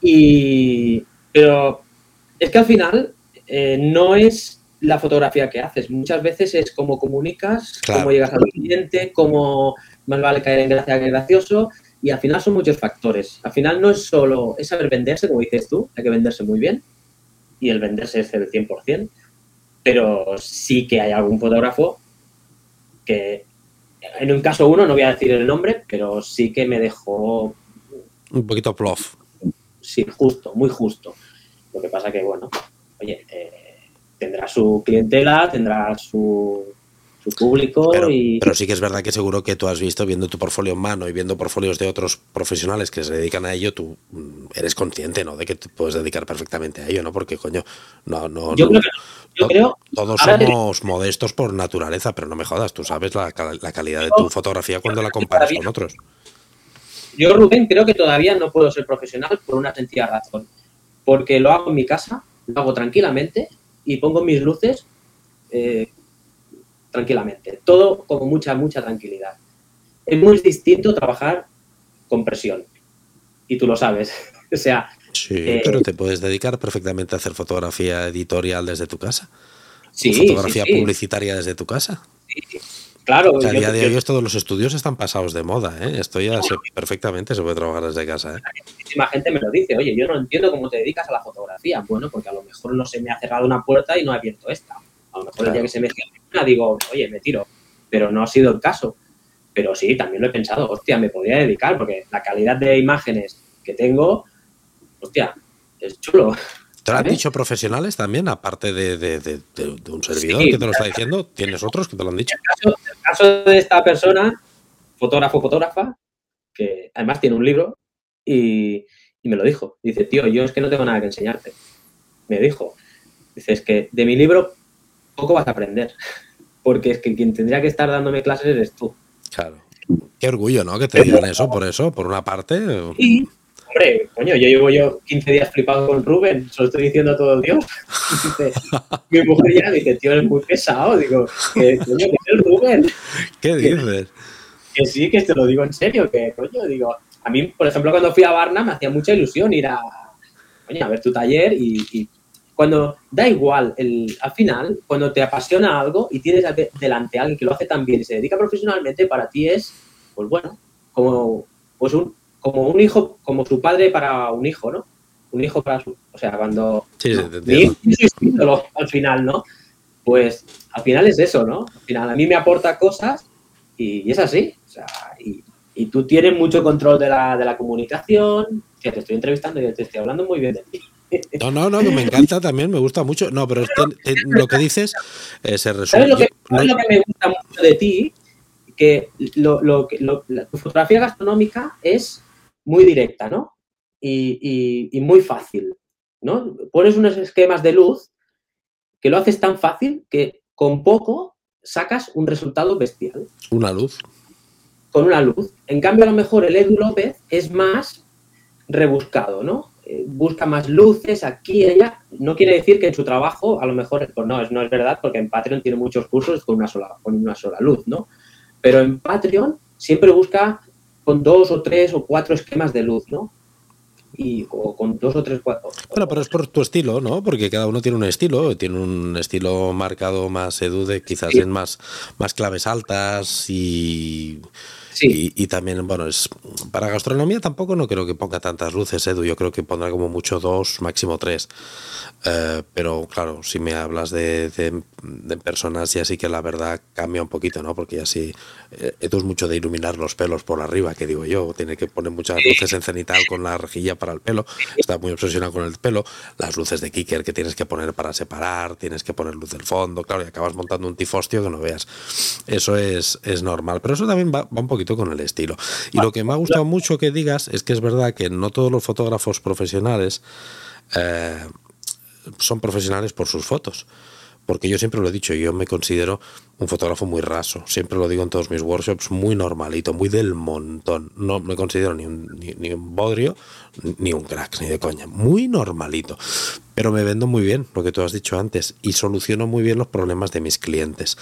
y, pero es que al final eh, no es la fotografía que haces, muchas veces es cómo comunicas, cómo llegas al cliente, cómo más vale caer en gracia que gracioso, y al final son muchos factores. Al final no es solo, es saber venderse, como dices tú, hay que venderse muy bien, y el venderse es el 100%, pero sí que hay algún fotógrafo que en un caso uno, no voy a decir el nombre, pero sí que me dejó... Un poquito plof. Sí, justo, muy justo. Lo que pasa que, bueno, oye, eh, tendrá su clientela, tendrá su, público pero, y... Pero sí que es verdad que seguro que tú has visto, viendo tu portfolio en mano y viendo portfolios de otros profesionales que se dedican a ello, tú mm, eres consciente, ¿no? De que te puedes dedicar perfectamente a ello, ¿no? Porque, coño, no... no Yo creo que yo creo, todos somos modestos por naturaleza, pero no me jodas, tú sabes la, calidad de tu fotografía cuando la comparas con otros. Yo, Rubén, creo que todavía no puedo ser profesional por una sencilla razón. porque lo hago en mi casa, lo hago tranquilamente y pongo mis luces eh, tranquilamente. Todo con mucha, mucha tranquilidad. Es muy distinto trabajar con presión. Y tú lo sabes. o sea. Sí, eh, pero te puedes dedicar perfectamente a hacer fotografía editorial desde tu casa. Sí. fotografía publicitaria desde tu casa. Sí, claro. a día de hoy todos los estudios están pasados de moda, ¿eh? Esto ya sé perfectamente se puede trabajar desde casa, ¿eh? Muchísima gente me lo dice, oye, yo no entiendo cómo te dedicas a la fotografía. Bueno, porque a lo mejor no se me ha cerrado una puerta y no ha abierto esta. A lo mejor el día que se me cierra una digo, oye, me tiro. Pero no ha sido el caso. Pero sí, también lo he pensado, hostia, me podría dedicar, porque la calidad de imágenes que tengo, hostia, es chulo. ¿Te lo han dicho profesionales también, aparte de, un servidor que te lo está diciendo? ¿Tienes otros que te lo han dicho? En el caso, de esta persona, fotógrafo, fotógrafa, que además tiene un libro y, y, me lo dijo. Dice, tío, yo es que no tengo nada que enseñarte. Me dijo, dice, es que de mi libro poco vas a aprender, porque es que quien tendría que estar dándome clases eres tú. Claro. Qué orgullo, ¿no? Que te digan eso, por eso, por una parte. Y, hombre, coño, yo llevo yo 15 días flipado con Rubén, se lo estoy diciendo a todo Dios. mi mujer ya me dice, tío, eres muy pesado. Digo, que coño, que es el Rubén. ¿Qué dices? Que, sí, que te lo digo en serio, que coño, digo, a mí, por ejemplo, cuando fui a Barna me hacía mucha ilusión ir a, coño, a ver tu taller y cuando da igual, el, al final, cuando te apasiona algo y tienes delante a alguien que lo hace tan bien y se dedica profesionalmente, para ti es, pues bueno, como, pues un, como un hijo, como su padre para un hijo, ¿no? Un hijo para su. O sea, cuando. Sí, sí, al final, ¿no? Pues al final es eso, ¿no? Al final a mí me aporta cosas y, es así. O sea, y, y, tú tienes mucho control de la, de la comunicación. que te estoy entrevistando y te estoy hablando muy bien de ti. No, no, no, me encanta también, me gusta mucho. No, pero lo que dices eh, se resume. ¿Sabes lo, que, me gusta mucho de ti? Que, lo, lo, tu fotografía gastronómica es muy directa, ¿no? Y, y, muy fácil, ¿no? Pones unos esquemas de luz que lo haces tan fácil que con poco sacas un resultado bestial. Una luz. Con una luz. En cambio, a lo mejor el Edu López es más rebuscado, ¿no? Eh, busca más luces aquí y allá. No quiere decir que en su trabajo, a lo mejor, pues no, no es verdad, porque en Patreon tiene muchos cursos con una sola, con una sola luz, ¿no? Pero en Patreon siempre busca con dos o tres o cuatro esquemas de luz, ¿no? Y, o con dos o tres cuatro. Bueno, pero es por tu estilo, ¿no? Porque cada uno tiene un estilo, tiene un estilo marcado más edude, quizás en más, más claves altas y y, también, bueno, es para gastronomía tampoco no creo que ponga tantas luces, Edu. Yo creo que pondrá como mucho dos, máximo tres. Eh, pero claro, si me hablas de, de, personas, ya sí que la verdad cambia un poquito, ¿no? Porque ya sí, eh, Edu es mucho de iluminar los pelos por arriba, que digo yo. Tiene que poner muchas luces en cenital con la rejilla para el pelo. Está muy obsesionado con el pelo. Las luces de kicker que tienes que poner para separar, tienes que poner luz del fondo, claro, y acabas montando un tifostio que no veas. Eso es, es normal. Pero eso también va, va un poquito con el estilo. Y lo que me ha gustado mucho que digas es que es verdad que no todos los fotógrafos profesionales eh, son profesionales por sus fotos. Porque yo siempre lo he dicho, yo me considero un fotógrafo muy raso. Siempre lo digo en todos mis workshops, muy normalito, muy del montón. No me considero ni un, ni, un bodrio, ni un crack, ni de coña. Muy normalito. Pero me vendo muy bien, lo que tú has dicho antes, y soluciono muy bien los problemas de mis clientes.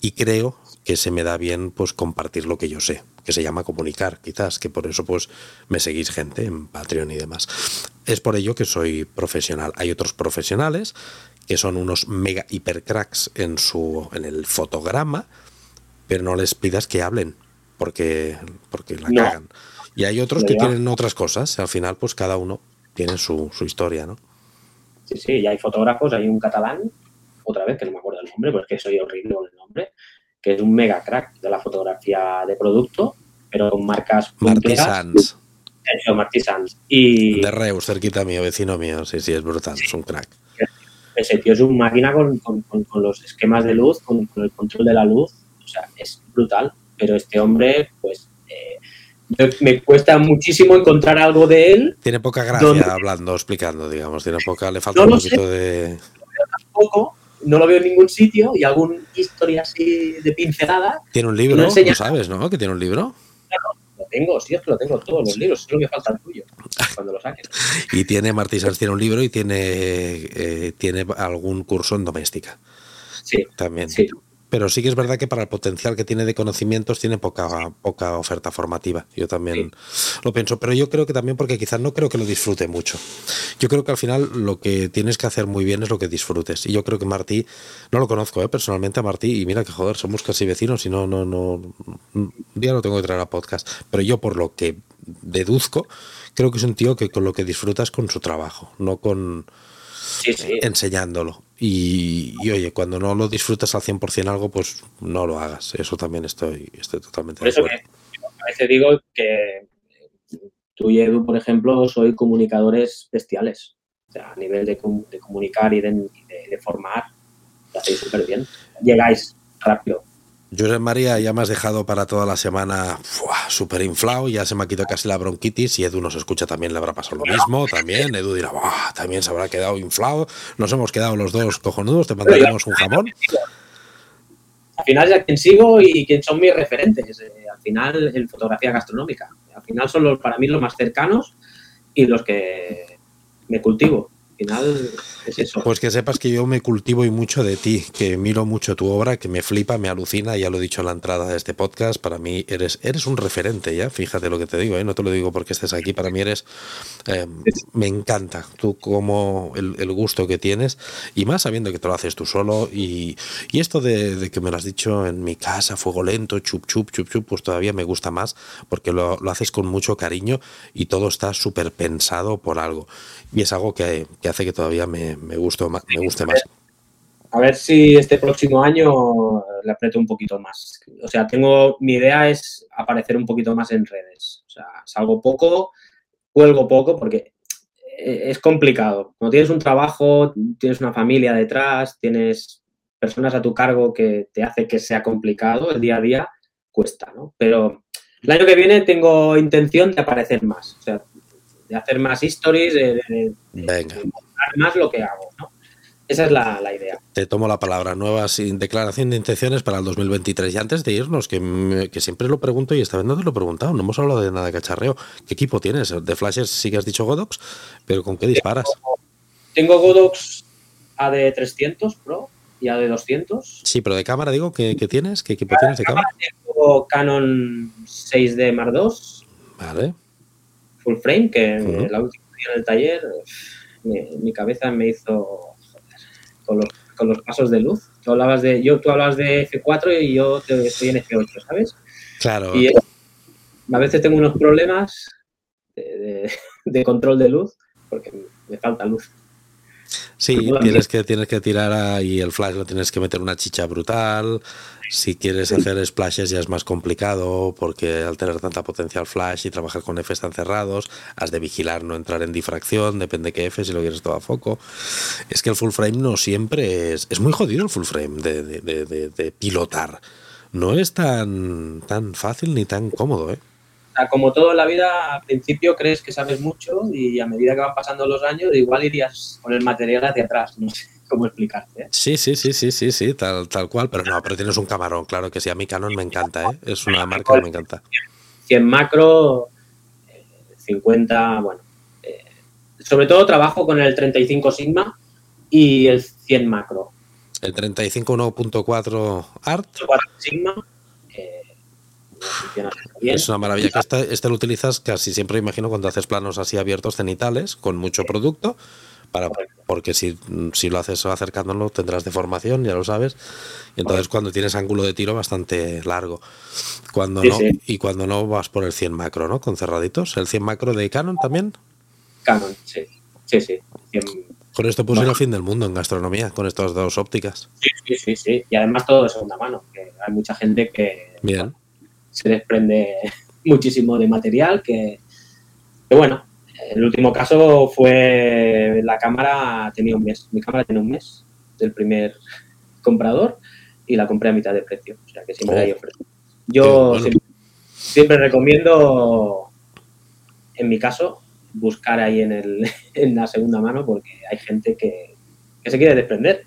Y creo que se me da bien pues compartir lo que yo sé, que se llama comunicar, quizás, que por eso pues me seguís gente en Patreon y demás. Es por ello que soy profesional. Hay otros profesionales que son unos mega hiper cracks en su en el fotograma, pero no les pidas que hablen porque porque la cagan. Y hay otros que tienen otras cosas, al final pues cada uno tiene su, su historia, ¿no? Sí, sí, y hay fotógrafos, hay un catalán, otra vez que no me acuerdo el nombre, porque soy horrible con el nombre, que es un mega crack de la fotografía de producto, pero con marcas Martí Sanz. Martí Sanz. Y... De Reus, cerquita mío, vecino mío. Sí, sí, es brutal, es un crack. Ese tío es un máquina con, los esquemas de luz, con, el control de la luz. O sea, es brutal. Pero este hombre, pues, eh, me cuesta muchísimo encontrar algo de él. Tiene poca gracia hablando, explicando, digamos. Tiene poca, le falta un poquito de. Tampoco, no lo veo en ningún sitio y alguna historia así de pincelada. Tiene un libro, no sabes, ¿no? Que tiene un libro. lo tengo, sí, es que lo tengo todos los libros, solo me falta el tuyo. cuando lo saques. Y tiene, Martí Sanz tiene un libro y tiene, eh, tiene algún curso en doméstica. Sí. También. Sí. Pero sí que es verdad que para el potencial que tiene de conocimientos tiene poca, poca oferta formativa. Yo también lo pienso. Pero yo creo que también porque quizás no creo que lo disfrute mucho. Yo creo que al final lo que tienes que hacer muy bien es lo que disfrutes. Y yo creo que Martí, no lo conozco ¿eh? personalmente a Martí, y mira que joder, somos casi vecinos y no, no, no, un día lo tengo que traer a podcast. Pero yo por lo que deduzco, creo que es un tío que con lo que disfrutas con su trabajo, no con Sí, sí. enseñándolo. Y, y, oye, cuando no lo disfrutas al 100% algo, pues no lo hagas. Eso también estoy, estoy totalmente Por eso de acuerdo. que a veces digo que tú y Edu, por ejemplo, sois comunicadores bestiales. O sea, a nivel de, de comunicar y de, de- de formar, lo hacéis súper bien. Llegáis rápido. Josep María, ya me has dejado para toda la semana súper inflado, ya se me ha quitado casi la bronquitis y Edu nos escucha también, le habrá pasado lo mismo, también, Edu dirá, "Buah, también se habrá quedado inflado, nos hemos quedado los dos cojonudos, te mandaremos un jamón. Al final es a quien sigo y quién son mis referentes. Eh, al final, en fotografía gastronómica. Al final son los, para mí los más cercanos y los que me cultivo. Al final es eso. Pues que sepas que yo me cultivo y mucho de ti, que miro mucho tu obra, que me flipa, me alucina, ya lo he dicho en la entrada de este podcast, para mí eres, eres un referente ya, fíjate lo que te digo, ¿eh? no te lo digo porque estés aquí, para mí eres, eh, me encanta tú como el, el gusto que tienes y más sabiendo que te lo haces tú solo y, y esto de, que me lo has dicho en mi casa, fuego lento, chup chup, chup chup, pues todavía me gusta más porque lo, lo haces con mucho cariño y todo está súper pensado por algo y es algo que hace que todavía me, me, guste, más, me guste más. A ver si este próximo año le aprieto un poquito más. O sea, tengo, mi idea es aparecer un poquito más en redes. O sea, salgo poco, cuelgo poco, porque es complicado. Cuando tienes un trabajo, tienes una familia detrás, tienes personas a tu cargo que te hace que sea complicado el día a día, cuesta, ¿no? Pero el año que viene tengo intención de aparecer más. O sea, de hacer más stories, de, de, Venga. de mostrar más lo que hago, ¿no? Esa es la, la, idea. Te tomo la palabra. Nueva sin declaración de intenciones para el 2023. Y antes de irnos, que, que, siempre lo pregunto y esta vez no te lo he preguntado, no hemos hablado de nada de cacharreo. ¿Qué equipo tienes? De flashes sí que has dicho Godox, pero ¿con qué disparas? Tengo, tengo Godox AD300 Pro y AD200. Sí, pero de cámara digo, ¿qué, qué tienes? ¿Qué equipo tienes de cámara? Tengo Canon 6D Mark II. Vale. Full frame, que uh -huh. la última día en el taller mi, mi cabeza me hizo con los, con los, pasos de luz. Tú hablabas de, yo, tú hablabas de F4 y yo estoy en F8, ¿sabes? Claro. Y a veces tengo unos problemas de, de, de control de luz porque me falta luz. Sí, tienes que, tienes que tirar ahí el flash, lo tienes que meter una chicha brutal. Si quieres hacer splashes ya es más complicado porque al tener tanta potencia el flash y trabajar con Fs tan cerrados, has de vigilar no entrar en difracción, depende qué F, si lo quieres todo a foco. Es que el full frame no siempre es... Es muy jodido el full frame de, de, de, de pilotar. No es tan, tan fácil ni tan cómodo, ¿eh? como todo en la vida, al principio crees que sabes mucho y a medida que van pasando los años, igual irías con el material hacia atrás. No sé cómo explicarte. ¿eh? Sí, sí, sí, sí, sí, sí, tal, tal cual. Pero no, pero tienes un camarón, claro que sí. A mí Canon me encanta, ¿eh? Es una marca que me encanta. 100 macro, 50, bueno. Eh, sobre todo trabajo con el 35 Sigma y el 100 macro. El 35 1.4 Art. 4 Sigma. Eh, es una maravilla. Que este, este, lo utilizas casi siempre, imagino, cuando haces planos así abiertos cenitales, con mucho producto, para, porque si, si lo haces acercándolo tendrás deformación, ya lo sabes. Y entonces cuando tienes ángulo de tiro bastante largo. Cuando sí, no, sí. Y cuando no vas por el 100 macro, ¿no? Con cerraditos. ¿El 100 macro de Canon también? Canon, sí. Sí, sí. 100... Con esto puse bueno. el fin del mundo en gastronomía, con estas dos ópticas. Sí, sí, sí, sí. Y además todo de segunda mano, que hay mucha gente que... Bien se desprende muchísimo de material que, que, bueno, el último caso fue la cámara tenía un mes, mi cámara tenía un mes del primer comprador y la compré a mitad de precio, o sea que siempre oh. hay oferta. Yo bueno. siempre, siempre, recomiendo, en mi caso, buscar ahí en, el, en la segunda mano porque hay gente que, que se quiere desprender.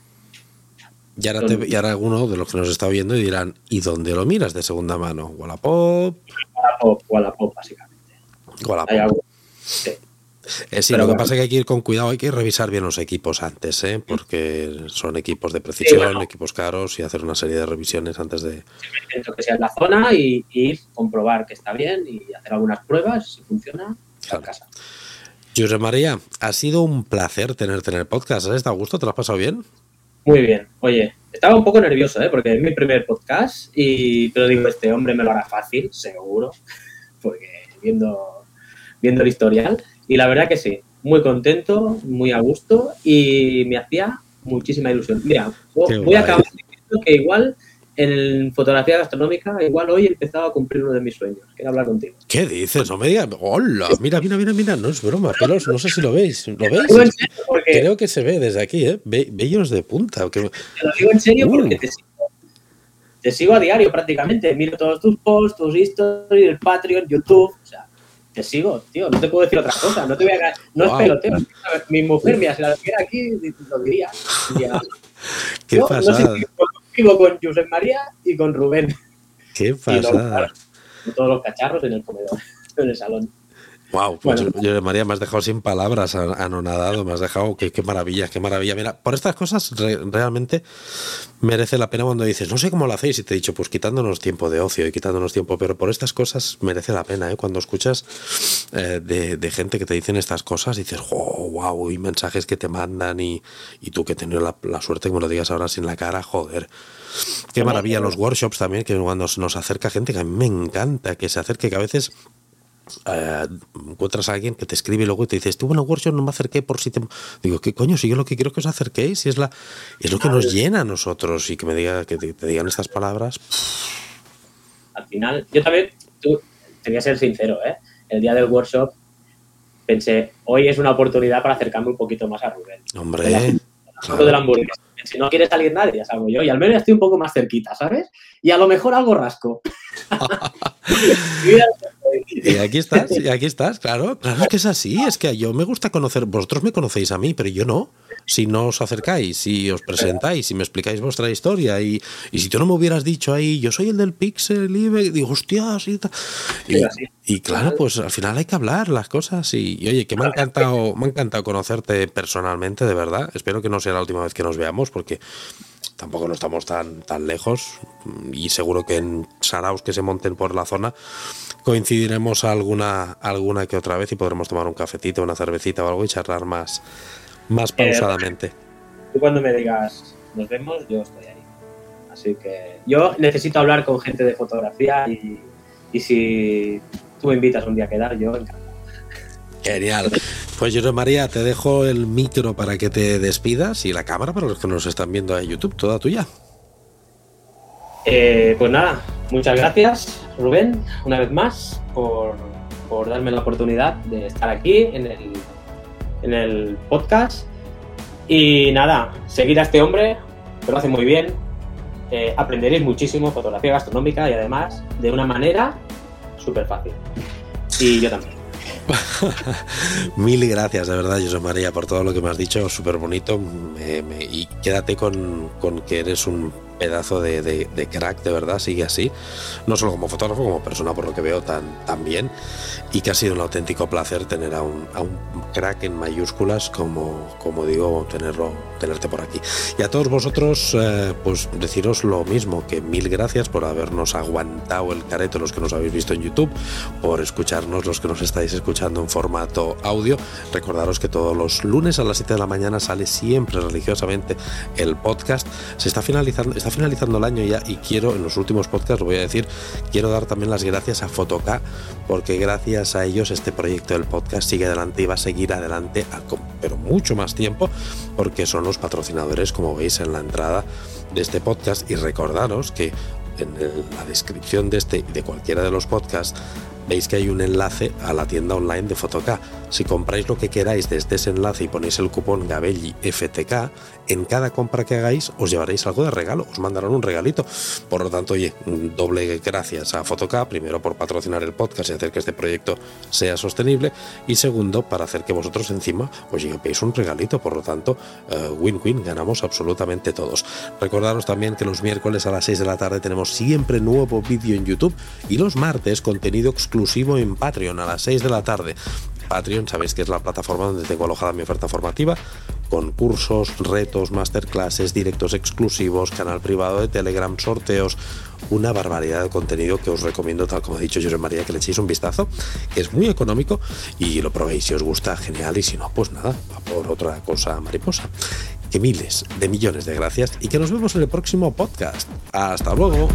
Y ahora, te, y ahora alguno de los que nos está viendo y dirán, ¿y dónde lo miras de segunda mano? ¿Wallapop? Wallapop, Wallapop, básicamente. Wallapop. Sí. Eh, sí, lo que pasa es que hay que ir con cuidado, hay que revisar bien los equipos antes, ¿eh? porque son equipos de precisión, equipos caros y hacer una serie de revisiones antes de... Dentro que sea en la zona y, ir, comprobar que está bien y hacer algunas pruebas, si funciona, a casa. José María, ha sido un placer tenerte en el podcast. ¿Has estado a gusto? ¿Te lo has pasado bien? Muy bien. Oye, estaba un poco nervioso, ¿eh? porque es mi primer podcast y pero digo, este hombre me lo hará fácil, seguro, porque viendo, viendo el historial. Y la verdad que sí, muy contento, muy a gusto y me hacía muchísima ilusión. Mira, voy a acabar diciendo que igual en fotografía gastronómica, igual hoy he empezado a cumplir uno de mis sueños, que hablar contigo. ¿Qué dices? No me digas. ¡Hola! Mira, mira, mira, mira. No es broma, pelos. No sé si lo veis. ¿Lo veis? Creo que se ve desde aquí, ¿eh? bellos de punta. Te lo digo en serio porque uh. te sigo, te sigo a diario prácticamente. Miro todos tus posts, tus stories, el Patreon, YouTube. O sea, te sigo, tío. No te puedo decir otra cosa. No te voy a. No es peloteo. Mi mujer, mira, si la tuviera aquí, lo diría. ¿Qué pasa? con Josep María y con Rubén. Qué pasada. todos los cacharros en el comedor, en el salón. Wow, pues yo, María, me has dejado sin palabras, anonadado, me has dejado, qué, qué maravilla, qué maravilla. Mira, por estas cosas realmente merece la pena cuando dices, no sé cómo lo hacéis, y te he dicho, pues quitándonos tiempo de ocio y quitándonos tiempo, pero por estas cosas merece la pena, ¿eh? Cuando escuchas eh, de, gente que te dicen estas cosas, dices, oh, wow, y mensajes que te mandan, y, y tú que tenido la, la, suerte que me lo digas ahora sin la cara, joder. Qué maravilla los workshops también, que cuando nos acerca gente que a mí me encanta, que se acerque, que a veces eh, encuentras a alguien que te escribe y luego te dices, tú, bueno, workshop no me acerqué por si te... Digo, ¿qué coño? Si yo lo que quiero que os acerquéis, si es, la, es lo que nos llena a nosotros y que me diga, que te, digan estas palabras. Al final, yo también, tú, tenía que ser sincero, ¿eh? El día del workshop pensé, hoy es una oportunidad para acercarme un poquito más a Rubén. Hombre, Si no quiere salir nadie, ya salgo yo. Y al menos estoy un poco más cerquita, ¿sabes? Y a lo mejor algo rasco. Y aquí estás, y aquí estás, claro, claro que es así, es que yo me gusta conocer, vosotros me conocéis a mí, pero yo no. Si no os acercáis, si os presentáis, si me explicáis vuestra historia y, y si tú no me hubieras dicho ahí, yo soy el del Pixel y digo, hostias, y, y, y, claro, pues al final hay que hablar las cosas y, oye, que me ha encantado, me ha encantado conocerte personalmente, de verdad. Espero que no sea la última vez que nos veamos porque tampoco no estamos tan, tan lejos y seguro que en Saraus que se monten por la zona coincidiremos alguna, alguna que otra vez y podremos tomar un cafetito, una cervecita o algo y charlar más, más eh, pausadamente. tú cuando me digas nos vemos, yo estoy ahí. Así que yo necesito hablar con gente de fotografía y, y si tú me invitas un día a quedar, yo encantado. Genial. Pues José María, te dejo el micro para que te despidas y la cámara para los que nos están viendo en YouTube, toda tuya. Eh, pues nada, muchas gracias Rubén, una vez más, por, darme la oportunidad de estar aquí en el, en el podcast. Y nada, seguir a este hombre, que lo hace muy bien. Eh, aprenderéis muchísimo fotografía gastronómica y además de una manera súper fácil. Y yo también. Mil gracias, de verdad, José María, por todo lo que me has dicho, súper bonito. y quédate con, con que eres un pedazo de, crack, de verdad, sigue así, no solo como fotógrafo, como persona por lo que veo tan, tan bien, y que ha sido un auténtico placer tener a un, a un crack en mayúsculas como, como digo, tenerlo, tenerte por aquí. Y a todos vosotros, eh, pues deciros lo mismo, que mil gracias por habernos aguantado el careto los que nos habéis visto en YouTube, por escucharnos los que nos estáis escuchando en formato audio. Recordaros que todos los lunes a las 7 de la mañana sale siempre religiosamente el podcast. Se está finalizando, finalizando el año ya y quiero, en los últimos podcasts lo voy a decir, quiero dar también las gracias a Fotoca, porque gracias a ellos este proyecto del podcast sigue adelante y va a seguir adelante, pero mucho más tiempo, porque son los patrocinadores, como veis en la entrada de este podcast. Y recordaros que en la descripción de este y de cualquiera de los podcasts veis que hay un enlace a la tienda online de Fotoca. Si compráis lo que queráis desde ese enlace y ponéis el cupón Gabelli FTK, en cada compra que hagáis os llevaréis algo de regalo, os mandarán un regalito. Por lo tanto, oye, doble gracias a Fotoca, primero por patrocinar el podcast y hacer que este proyecto sea sostenible, y segundo, para hacer que vosotros encima os llevéis un regalito. Por lo tanto, eh, win-win, ganamos absolutamente todos. Recordaros también que los miércoles a las 6 de la tarde tenemos siempre nuevo vídeo en YouTube y los martes contenido exclusivo en Patreon a las 6 de la tarde Patreon, sabéis que es la plataforma donde tengo alojada mi oferta formativa, con cursos, retos, masterclasses, directos exclusivos, canal privado de Telegram, sorteos, una barbaridad de contenido que os recomiendo, tal como ha dicho José María, que le echéis un vistazo, que es muy económico y lo probéis si os gusta, genial, y si no, pues nada, por otra cosa mariposa. Que miles de millones de gracias y que nos vemos en el próximo podcast. Hasta luego.